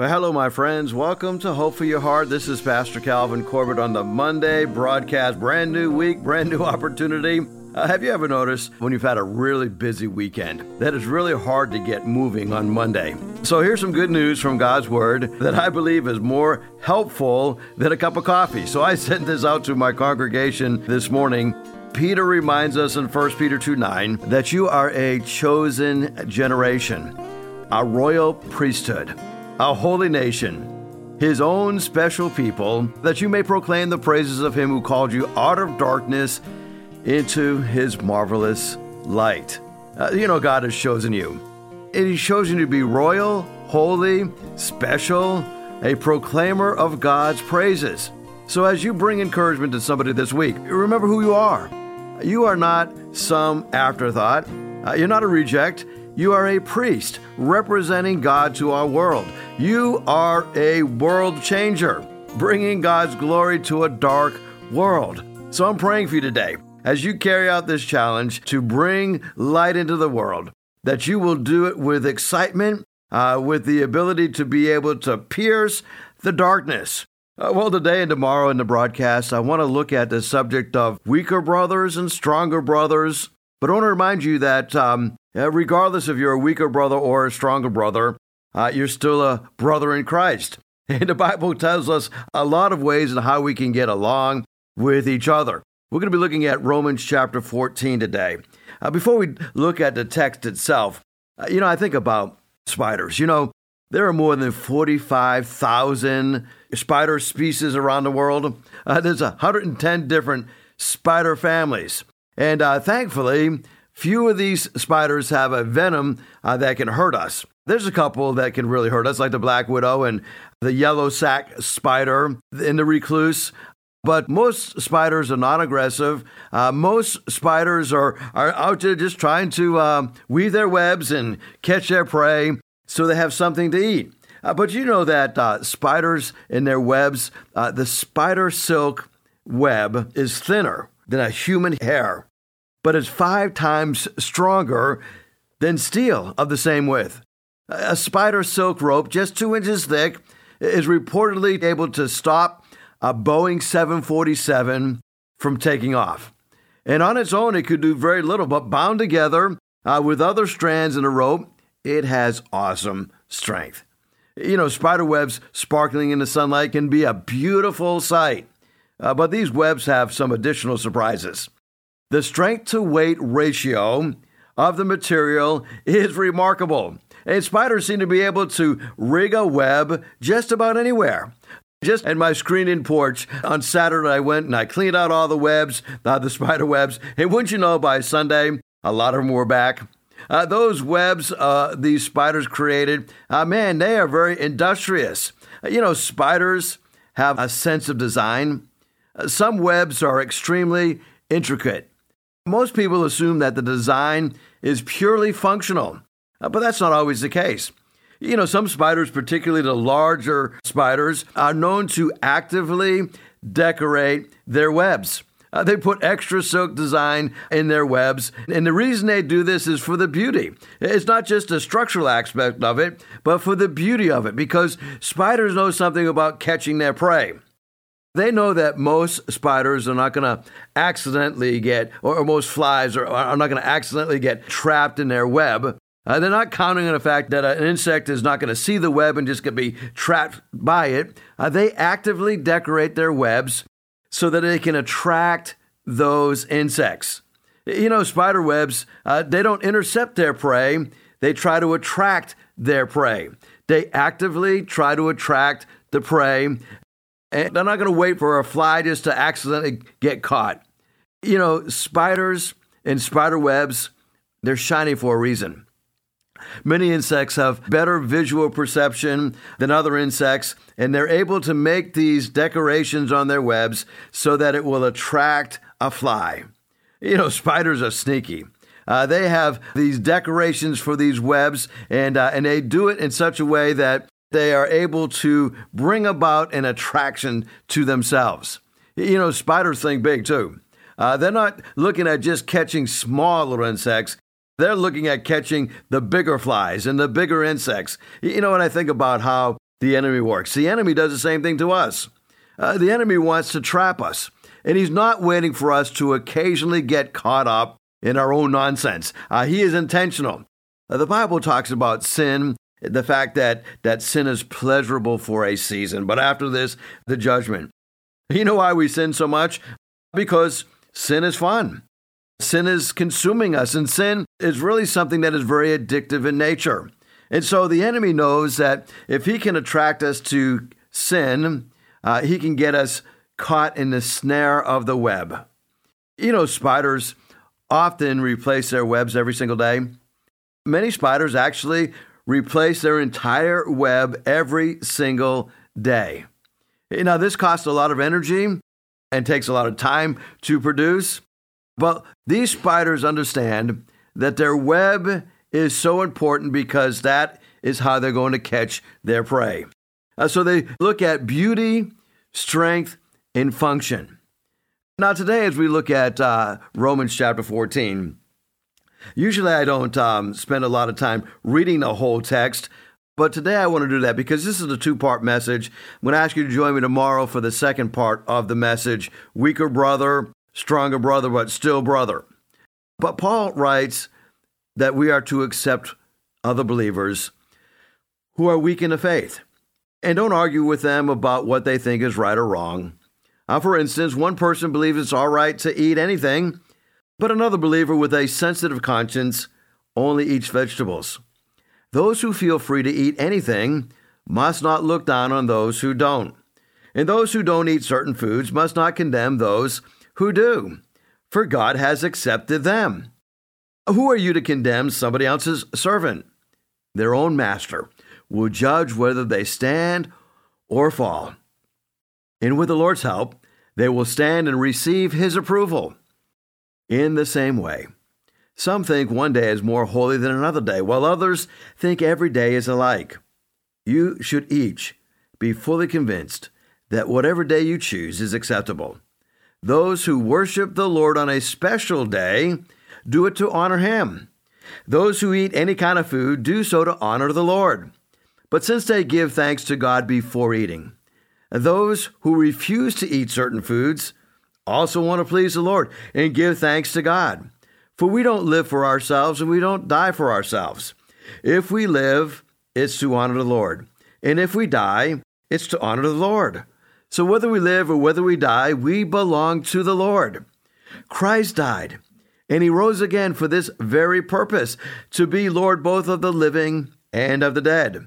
Well, hello, my friends. Welcome to Hope for Your Heart. This is Pastor Calvin Corbett on the Monday broadcast. Brand new week, brand new opportunity. Uh, have you ever noticed when you've had a really busy weekend that it's really hard to get moving on Monday? So here's some good news from God's Word that I believe is more helpful than a cup of coffee. So I sent this out to my congregation this morning. Peter reminds us in 1 Peter 2 9 that you are a chosen generation, a royal priesthood a holy nation, his own special people, that you may proclaim the praises of him who called you out of darkness into his marvelous light. Uh, you know, God has chosen you. And He's chosen you to be royal, holy, special, a proclaimer of God's praises. So as you bring encouragement to somebody this week, remember who you are. You are not some afterthought. Uh, you're not a reject. You are a priest representing God to our world. You are a world changer, bringing God's glory to a dark world. So I'm praying for you today as you carry out this challenge to bring light into the world, that you will do it with excitement, uh, with the ability to be able to pierce the darkness. Uh, well, today and tomorrow in the broadcast, I want to look at the subject of weaker brothers and stronger brothers. But I want to remind you that um, uh, regardless if you're a weaker brother or a stronger brother, uh, you're still a brother in Christ. And the Bible tells us a lot of ways in how we can get along with each other. We're going to be looking at Romans chapter 14 today. Uh, before we look at the text itself, uh, you know, I think about spiders. You know, there are more than 45,000 spider species around the world. Uh, there's 110 different spider families. And uh, thankfully, Few of these spiders have a venom uh, that can hurt us. There's a couple that can really hurt us, like the black widow and the yellow sac spider and the recluse. But most spiders are non aggressive. Uh, most spiders are, are out there just trying to uh, weave their webs and catch their prey so they have something to eat. Uh, but you know that uh, spiders in their webs, uh, the spider silk web is thinner than a human hair but is five times stronger than steel of the same width. A spider silk rope, just two inches thick, is reportedly able to stop a Boeing 747 from taking off. And on its own, it could do very little, but bound together uh, with other strands in a rope, it has awesome strength. You know, spider webs sparkling in the sunlight can be a beautiful sight, uh, but these webs have some additional surprises. The strength to weight ratio of the material is remarkable. And spiders seem to be able to rig a web just about anywhere. Just at my screening porch on Saturday, I went and I cleaned out all the webs, uh, the spider webs. And wouldn't you know, by Sunday, a lot of them were back. Uh, those webs uh, these spiders created, uh, man, they are very industrious. you know, spiders have a sense of design. Some webs are extremely intricate. Most people assume that the design is purely functional, uh, but that's not always the case. You know, some spiders, particularly the larger spiders, are known to actively decorate their webs. Uh, they put extra silk design in their webs, and the reason they do this is for the beauty. It's not just a structural aspect of it, but for the beauty of it, because spiders know something about catching their prey. They know that most spiders are not going to accidentally get, or, most flies are, are not going to accidentally get trapped in their web. Uh, they're not counting on the fact that an insect is not going to see the web and just going to be trapped by it. Uh, they actively decorate their webs so that they can attract those insects. You know, spider webs, uh, they don't intercept their prey, they try to attract their prey. They actively try to attract the prey and they're not going to wait for a fly just to accidentally get caught. You know, spiders and spider webs, they're shiny for a reason. Many insects have better visual perception than other insects, and they're able to make these decorations on their webs so that it will attract a fly. You know, spiders are sneaky. Uh, they have these decorations for these webs, and uh, and they do it in such a way that they are able to bring about an attraction to themselves. You know, spiders think big too. Uh, they're not looking at just catching small little insects. They're looking at catching the bigger flies and the bigger insects. You know, when I think about how the enemy works. The enemy does the same thing to us. Uh, the enemy wants to trap us, and he's not waiting for us to occasionally get caught up in our own nonsense. Uh, he is intentional. Uh, the Bible talks about sin, the fact that, that sin is pleasurable for a season, but after this, the judgment. You know why we sin so much? Because sin is fun. Sin is consuming us, and sin is really something that is very addictive in nature. And so the enemy knows that if he can attract us to sin, uh, he can get us caught in the snare of the web. You know, spiders often replace their webs every single day. Many spiders actually replace their entire web every single day. Now, this costs a lot of energy and takes a lot of time to produce, but these spiders understand that their web is so important because that is how they're going to catch their prey. Uh, so they look at beauty, strength, and function. Now, today, as we look at uh, Romans chapter 14, usually I don't um, spend a lot of time reading the whole text, but today I want to do that because this is a two part message. I'm going to ask you to join me tomorrow for the second part of the message Weaker brother, stronger brother, but still brother. But Paul writes that we are to accept other believers who are weak in the faith and don't argue with them about what they think is right or wrong. Uh, for instance, one person believes it's all right to eat anything, but another believer with a sensitive conscience only eats vegetables. Those who feel free to eat anything must not look down on those who don't. And those who don't eat certain foods must not condemn those who do, for God has accepted them. Who are you to condemn somebody else's servant? Their own master will judge whether they stand or fall. And with the Lord's help, they will stand and receive his approval. In the same way, some think one day is more holy than another day, while others think every day is alike. You should each be fully convinced that whatever day you choose is acceptable. Those who worship the Lord on a special day do it to honor Him. Those who eat any kind of food do so to honor the Lord. But since they give thanks to God before eating, those who refuse to eat certain foods also want to please the Lord and give thanks to God. For we don't live for ourselves and we don't die for ourselves. If we live, it's to honor the Lord. And if we die, it's to honor the Lord. So whether we live or whether we die, we belong to the Lord. Christ died, and he rose again for this very purpose to be Lord both of the living and of the dead.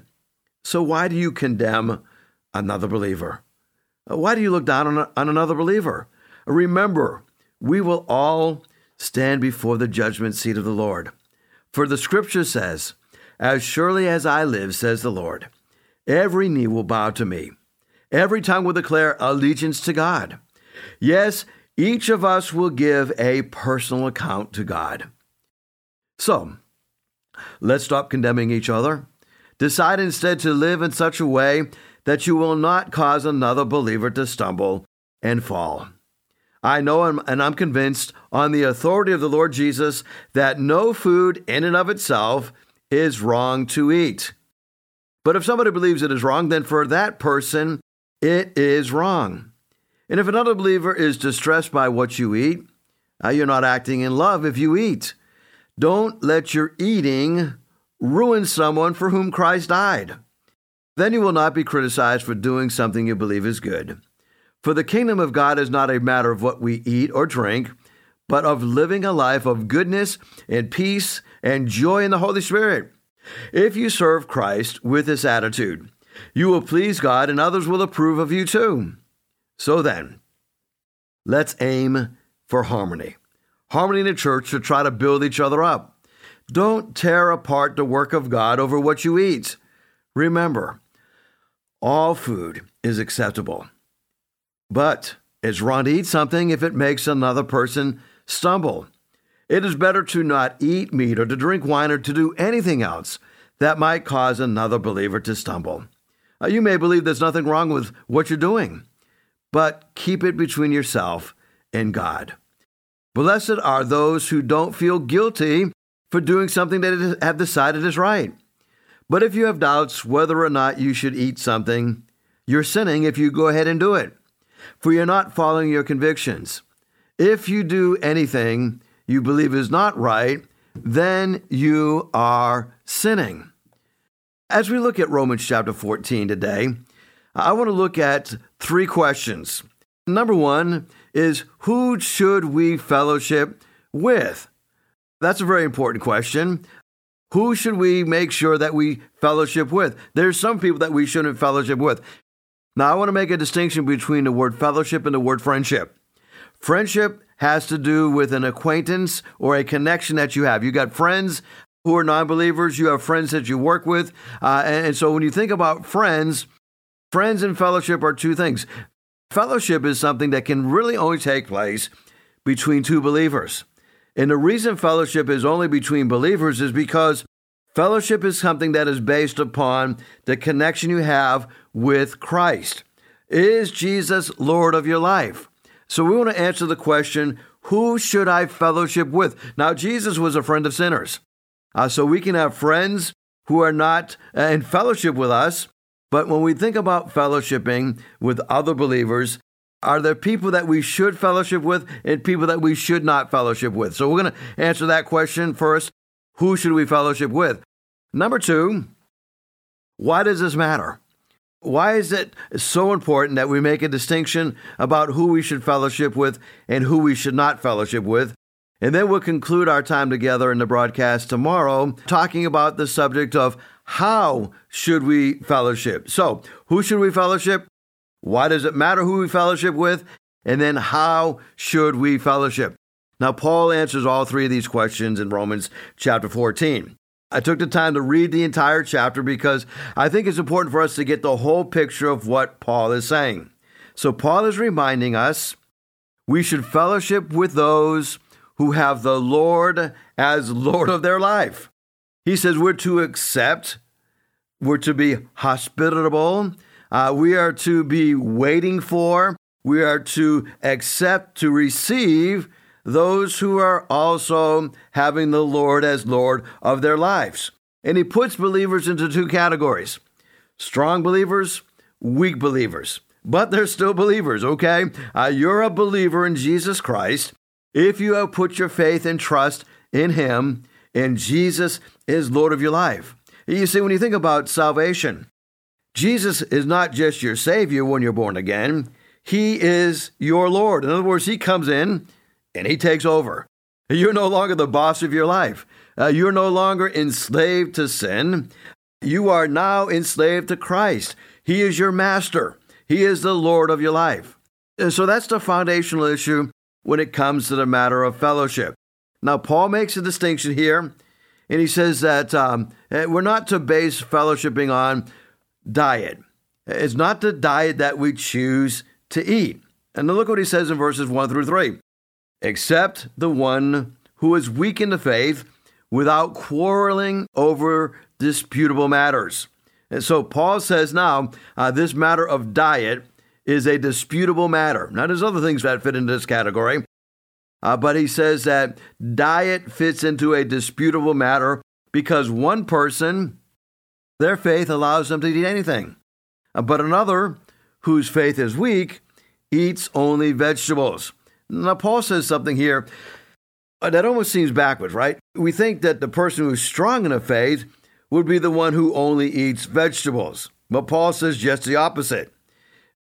So why do you condemn another believer? Why do you look down on, another believer? Remember, we will all stand before the judgment seat of the Lord. For the scripture says, As surely as I live, says the Lord, every knee will bow to me, every tongue will declare allegiance to God. Yes, each of us will give a personal account to God. So, let's stop condemning each other. Decide instead to live in such a way that you will not cause another believer to stumble and fall. I know and I'm convinced on the authority of the Lord Jesus that no food in and of itself is wrong to eat. But if somebody believes it is wrong, then for that person, it is wrong. And if another believer is distressed by what you eat, uh, you're not acting in love if you eat. Don't let your eating ruin someone for whom Christ died. Then you will not be criticized for doing something you believe is good. For the kingdom of God is not a matter of what we eat or drink, but of living a life of goodness and peace and joy in the Holy Spirit. If you serve Christ with this attitude, you will please God and others will approve of you too. So then, let's aim for harmony. Harmony in the church to try to build each other up. Don't tear apart the work of God over what you eat. Remember, all food is acceptable. But it's wrong to eat something if it makes another person stumble. It is better to not eat meat or to drink wine or to do anything else that might cause another believer to stumble. Now, you may believe there's nothing wrong with what you're doing, but keep it between yourself and God. Blessed are those who don't feel guilty for doing something that have decided is right. But if you have doubts whether or not you should eat something, you're sinning if you go ahead and do it, for you're not following your convictions. If you do anything you believe is not right, then you are sinning. As we look at Romans chapter 14 today, I want to look at three questions. Number one is who should we fellowship with? That's a very important question. Who should we make sure that we fellowship with? There's some people that we shouldn't fellowship with. Now, I want to make a distinction between the word fellowship and the word friendship. Friendship has to do with an acquaintance or a connection that you have. You got friends who are non believers, you have friends that you work with. Uh, and, and so when you think about friends, friends and fellowship are two things. Fellowship is something that can really only take place between two believers. And the reason fellowship is only between believers is because fellowship is something that is based upon the connection you have with Christ. Is Jesus Lord of your life? So we want to answer the question who should I fellowship with? Now, Jesus was a friend of sinners. Uh, so we can have friends who are not uh, in fellowship with us. But when we think about fellowshipping with other believers, are there people that we should fellowship with and people that we should not fellowship with? So we're going to answer that question first. Who should we fellowship with? Number two, why does this matter? Why is it so important that we make a distinction about who we should fellowship with and who we should not fellowship with? And then we'll conclude our time together in the broadcast tomorrow talking about the subject of how should we fellowship. So, who should we fellowship? Why does it matter who we fellowship with? And then how should we fellowship? Now, Paul answers all three of these questions in Romans chapter 14. I took the time to read the entire chapter because I think it's important for us to get the whole picture of what Paul is saying. So, Paul is reminding us we should fellowship with those who have the Lord as Lord of their life. He says we're to accept, we're to be hospitable, uh, we are to be waiting for, we are to accept, to receive those who are also having the Lord as Lord of their lives. And he puts believers into two categories strong believers, weak believers. But they're still believers, okay? Uh, you're a believer in Jesus Christ if you have put your faith and trust in Him, and Jesus is Lord of your life. You see, when you think about salvation, Jesus is not just your Savior when you're born again, He is your Lord. In other words, He comes in and he takes over. You're no longer the boss of your life. Uh, you're no longer enslaved to sin. You are now enslaved to Christ. He is your master. He is the Lord of your life. And so that's the foundational issue when it comes to the matter of fellowship. Now, Paul makes a distinction here, and he says that um, eh, we're not to base fellowshipping on diet. It's not the diet that we choose to eat. And look what he says in verses 1 through 3 except the one who is weak in the faith without quarreling over disputable matters. And so Paul says now, uh, this matter of diet is a disputable matter. Now, there's other things that fit into this category, uh, but he says that diet fits into a disputable matter because one person, their faith allows them to eat anything, uh, but another, whose faith is weak, eats only vegetables. Now, Paul says something here uh, that almost seems backwards, right? We think that the person who's strong in the faith would be the one who only eats vegetables. But Paul says just the opposite.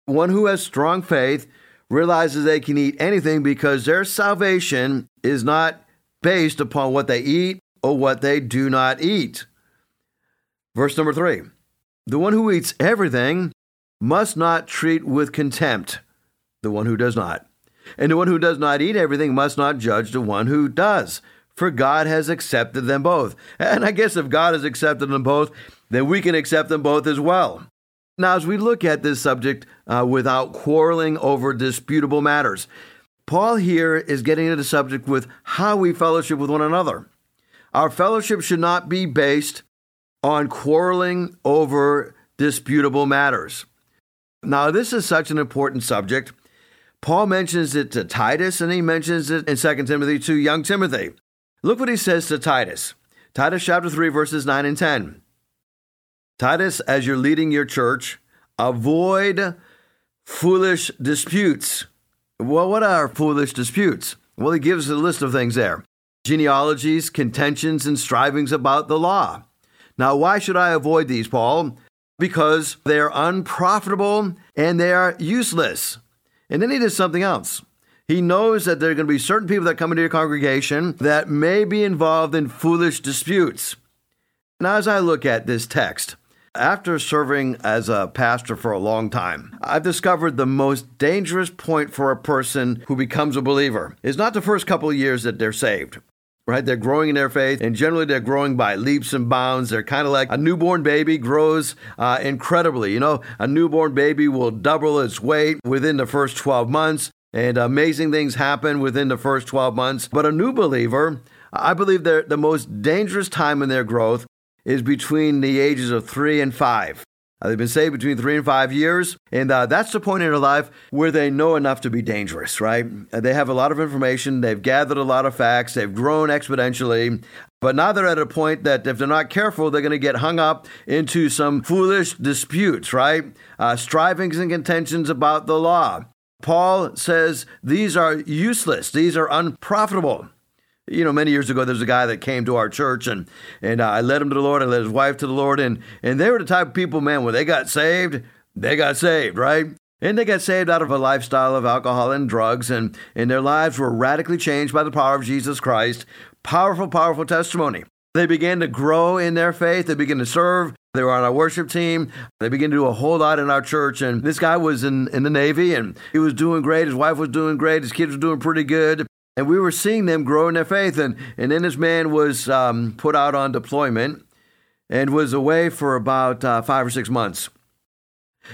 One who has strong faith realizes they can eat anything because their salvation is not based upon what they eat or what they do not eat. Verse number three The one who eats everything must not treat with contempt the one who does not. And the one who does not eat everything must not judge the one who does, for God has accepted them both. And I guess if God has accepted them both, then we can accept them both as well. Now, as we look at this subject uh, without quarreling over disputable matters, Paul here is getting into the subject with how we fellowship with one another. Our fellowship should not be based on quarreling over disputable matters. Now, this is such an important subject Paul mentions it to Titus and he mentions it in 2 Timothy to young Timothy. Look what he says to Titus. Titus chapter 3 verses 9 and 10. Titus, as you're leading your church, avoid foolish disputes. Well, what are foolish disputes? Well, he gives a list of things there genealogies, contentions, and strivings about the law. Now, why should I avoid these, Paul? Because they're unprofitable and they are useless. And then he does something else. He knows that there are going to be certain people that come into your congregation that may be involved in foolish disputes. Now, as I look at this text, after serving as a pastor for a long time, I've discovered the most dangerous point for a person who becomes a believer is not the first couple of years that they're saved right? They're growing in their faith, and generally they're growing by leaps and bounds. They're kind of like a newborn baby grows uh, incredibly. You know, a newborn baby will double its weight within the first 12 months, and amazing things happen within the first 12 months. But a new believer, I believe the most dangerous time in their growth is between the ages of three and five. Uh, they've been saved between three and five years, and uh, that's the point in their life where they know enough to be dangerous, right? Uh, they have a lot of information, they've gathered a lot of facts, they've grown exponentially, but now they're at a point that if they're not careful, they're going to get hung up into some foolish disputes, right? Uh, strivings and contentions about the law. Paul says these are useless, these are unprofitable you know, many years ago, there's a guy that came to our church, and and uh, I led him to the Lord. I led his wife to the Lord, and and they were the type of people, man, when they got saved, they got saved, right? And they got saved out of a lifestyle of alcohol and drugs, and and their lives were radically changed by the power of Jesus Christ. Powerful, powerful testimony. They began to grow in their faith. They began to serve. They were on our worship team. They began to do a whole lot in our church. And this guy was in, in the Navy and he was doing great. His wife was doing great. His kids were doing pretty good and we were seeing them grow in their faith. And, and then this man was um, put out on deployment and was away for about uh, five or six months.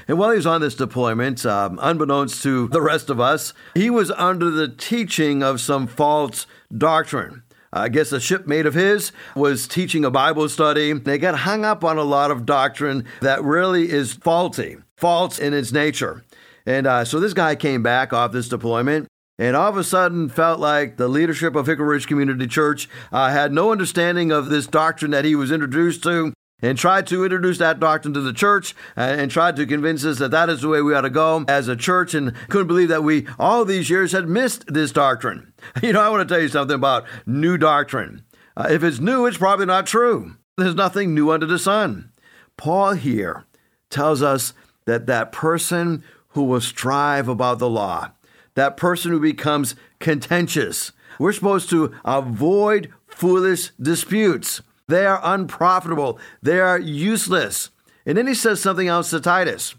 And while he was on this deployment, um, unbeknownst to the rest of us, he was under the teaching of some false doctrine. I guess a shipmate of his was teaching a Bible study. They got hung up on a lot of doctrine that really is faulty, false in its nature. And uh, so this guy came back off this deployment and all of a sudden felt like the leadership of Hickory Ridge Community Church uh, had no understanding of this doctrine that he was introduced to and tried to introduce that doctrine to the church uh, and tried to convince us that that is the way we ought to go as a church and couldn't believe that we all these years had missed this doctrine. You know, I want to tell you something about new doctrine. Uh, if it's new, it's probably not true. There's nothing new under the sun. Paul here tells us that that person who will strive about the law, that person who becomes contentious. We're supposed to avoid foolish disputes. They are unprofitable, they are useless. And then he says something else to Titus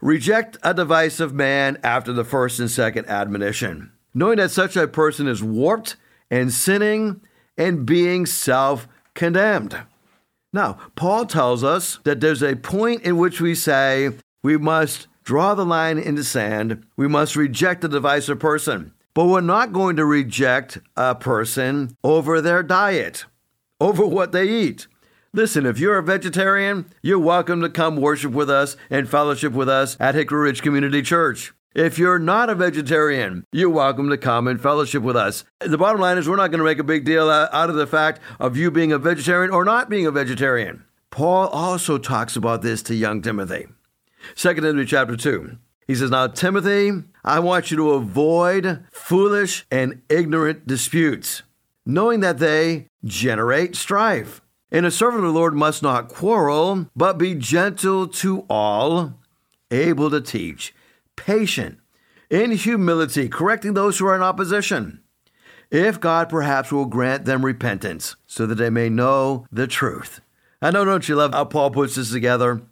Reject a divisive man after the first and second admonition, knowing that such a person is warped and sinning and being self condemned. Now, Paul tells us that there's a point in which we say we must draw the line in the sand. We must reject a divisive person. But we're not going to reject a person over their diet, over what they eat. Listen, if you're a vegetarian, you're welcome to come worship with us and fellowship with us at Hickory Ridge Community Church. If you're not a vegetarian, you're welcome to come and fellowship with us. The bottom line is, we're not going to make a big deal out of the fact of you being a vegetarian or not being a vegetarian. Paul also talks about this to young Timothy. Second Timothy chapter 2. He says, Now, Timothy, I want you to avoid foolish and ignorant disputes, knowing that they generate strife. And a servant of the Lord must not quarrel, but be gentle to all, able to teach, patient, in humility, correcting those who are in opposition. If God perhaps will grant them repentance, so that they may know the truth. I know, don't you love how Paul puts this together?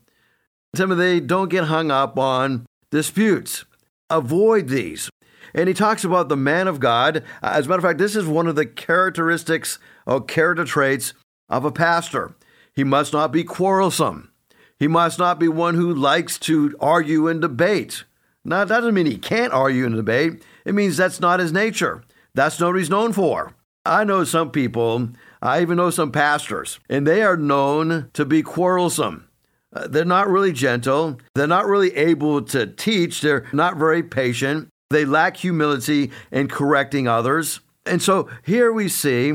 Timothy, don't get hung up on disputes. Avoid these. And he talks about the man of God. As a matter of fact, this is one of the characteristics or character traits of a pastor. He must not be quarrelsome. He must not be one who likes to argue and debate. Now, that doesn't mean he can't argue and debate. It means that's not his nature. That's not what he's known for. I know some people, I even know some pastors, and they are known to be quarrelsome. Uh, they're not really gentle. They're not really able to teach. They're not very patient. They lack humility in correcting others. And so here we see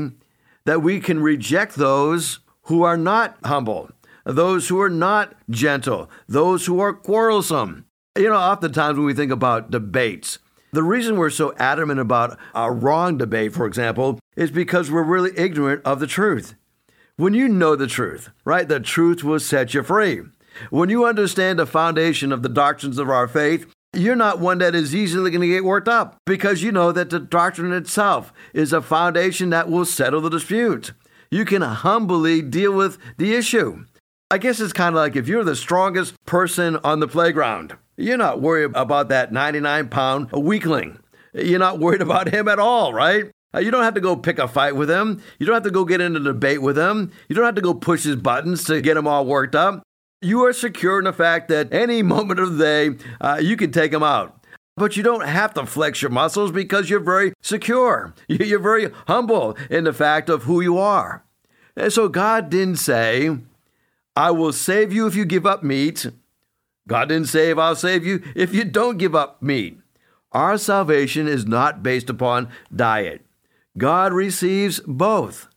that we can reject those who are not humble, those who are not gentle, those who are quarrelsome. You know, oftentimes when we think about debates, the reason we're so adamant about a wrong debate, for example, is because we're really ignorant of the truth. When you know the truth, right, the truth will set you free. When you understand the foundation of the doctrines of our faith, you're not one that is easily going to get worked up because you know that the doctrine itself is a foundation that will settle the dispute. You can humbly deal with the issue. I guess it's kind of like if you're the strongest person on the playground, you're not worried about that 99 pound weakling. You're not worried about him at all, right? Uh, you don't have to go pick a fight with him. You don't have to go get in a debate with him. You don't have to go push his buttons to get him all worked up. You are secure in the fact that any moment of the day, uh, you can take him out. But you don't have to flex your muscles because you're very secure. You're very humble in the fact of who you are. And so God didn't say, I will save you if you give up meat. God didn't say, I'll save you if you don't give up meat. Our salvation is not based upon diet. God receives both.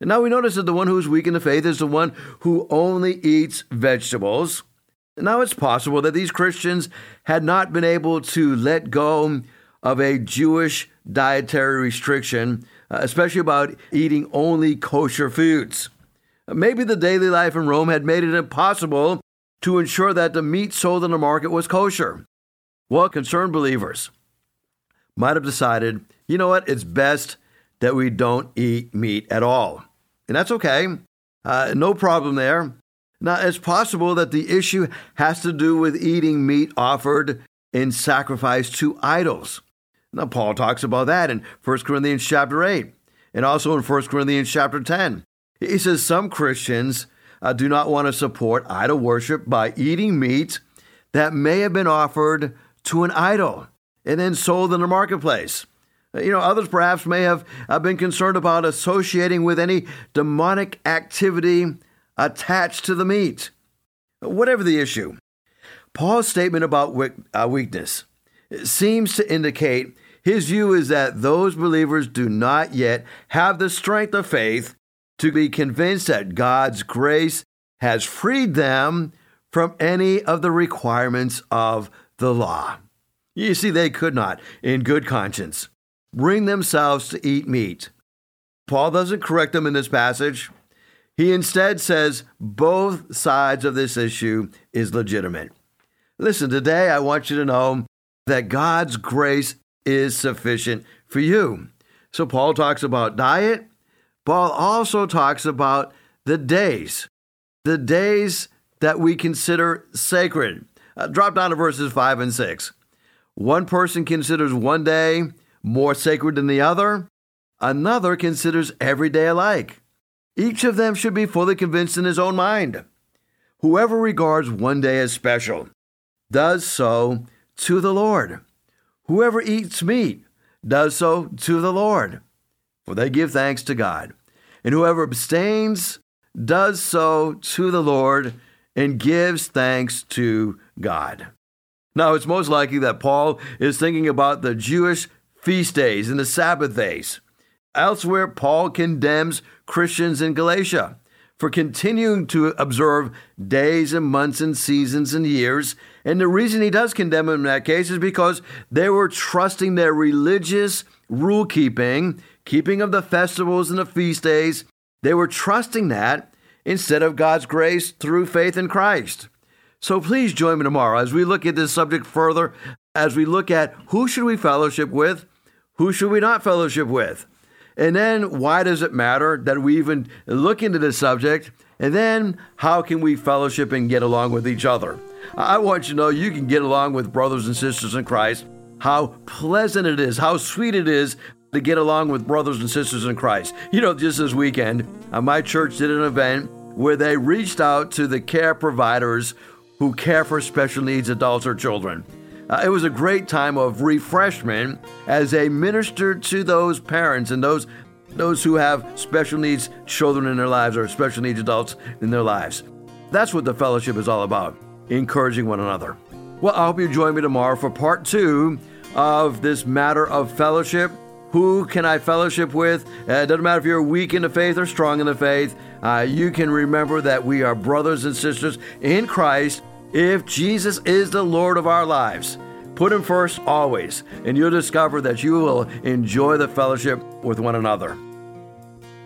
And now we notice that the one who's weak in the faith is the one who only eats vegetables. Now it's possible that these Christians had not been able to let go of a Jewish dietary restriction, uh, especially about eating only kosher foods. Maybe the daily life in Rome had made it impossible to ensure that the meat sold in the market was kosher. Well, concerned believers might have decided, you know what, it's best that we don't eat meat at all. And that's okay. Uh, no problem there. Now, it's possible that the issue has to do with eating meat offered in sacrifice to idols. Now, Paul talks about that in 1 Corinthians chapter 8 and also in 1 Corinthians chapter 10. He says some Christians uh, do not want to support idol worship by eating meat that may have been offered to an idol and then sold in the marketplace. You know, others perhaps may have uh, been concerned about associating with any demonic activity attached to the meat. Whatever the issue, Paul's statement about uh, weakness seems to indicate his view is that those believers do not yet have the strength of faith to be convinced that God's grace has freed them from any of the requirements of the law. You see, they could not, in good conscience, bring themselves to eat meat. Paul doesn't correct them in this passage. He instead says both sides of this issue is legitimate. Listen, today I want you to know that God's grace is sufficient for you. So Paul talks about diet. Paul also talks about the days, the days that we consider sacred. Uh, drop down to verses 5 and 6. One person considers one day more sacred than the other, another considers every day alike. Each of them should be fully convinced in his own mind. Whoever regards one day as special does so to the Lord. Whoever eats meat does so to the Lord, for they give thanks to God. And whoever abstains does so to the Lord and gives thanks to God. Now, it's most likely that Paul is thinking about the Jewish feast days and the Sabbath days. Elsewhere, Paul condemns Christians in Galatia for continuing to observe days and months and seasons and years. And the reason he does condemn them in that case is because they were trusting their religious rule keeping, keeping of the festivals and the feast days. They were trusting that instead of God's grace through faith in Christ. So please join me tomorrow as we look at this subject further, as we look at who should we fellowship with who should we not fellowship with? And then why does it matter that we even look into this subject? And then how can we fellowship and get along with each other? I want you to know you can get along with brothers and sisters in Christ. How pleasant it is, how sweet it is to get along with brothers and sisters in Christ. You know, just this weekend, uh, my church did an event where they reached out to the care providers who care for special needs adults or children. Uh, it was a great time of refreshment as they ministered to those parents and those those who have special needs children in their lives or special needs adults in their lives. That's what the fellowship is all about, encouraging one another. Well, I hope you join me tomorrow for part two of this matter of fellowship. who can I fellowship with? Uh, it doesn't matter if you're weak in the faith or strong in the faith. Uh, you can remember that we are brothers and sisters in Christ if Jesus is the Lord of our lives. Put Him first always, and you'll discover that you will enjoy the fellowship with one another.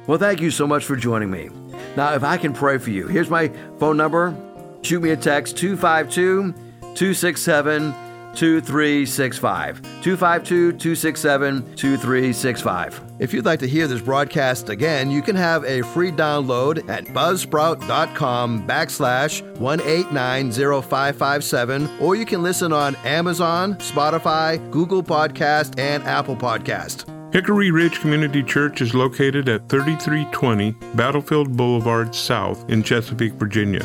Well, thank you so much for joining me. Now, if I can pray for you, here's my phone number. Shoot me a text 252 267 2365. 252 267 2365. If you'd like to hear this broadcast again, you can have a free download at buzzsprout.com backslash 1890557, or you can listen on Amazon, Spotify, Google Podcast, and Apple Podcast. Hickory Ridge Community Church is located at 3320 Battlefield Boulevard South in Chesapeake, Virginia.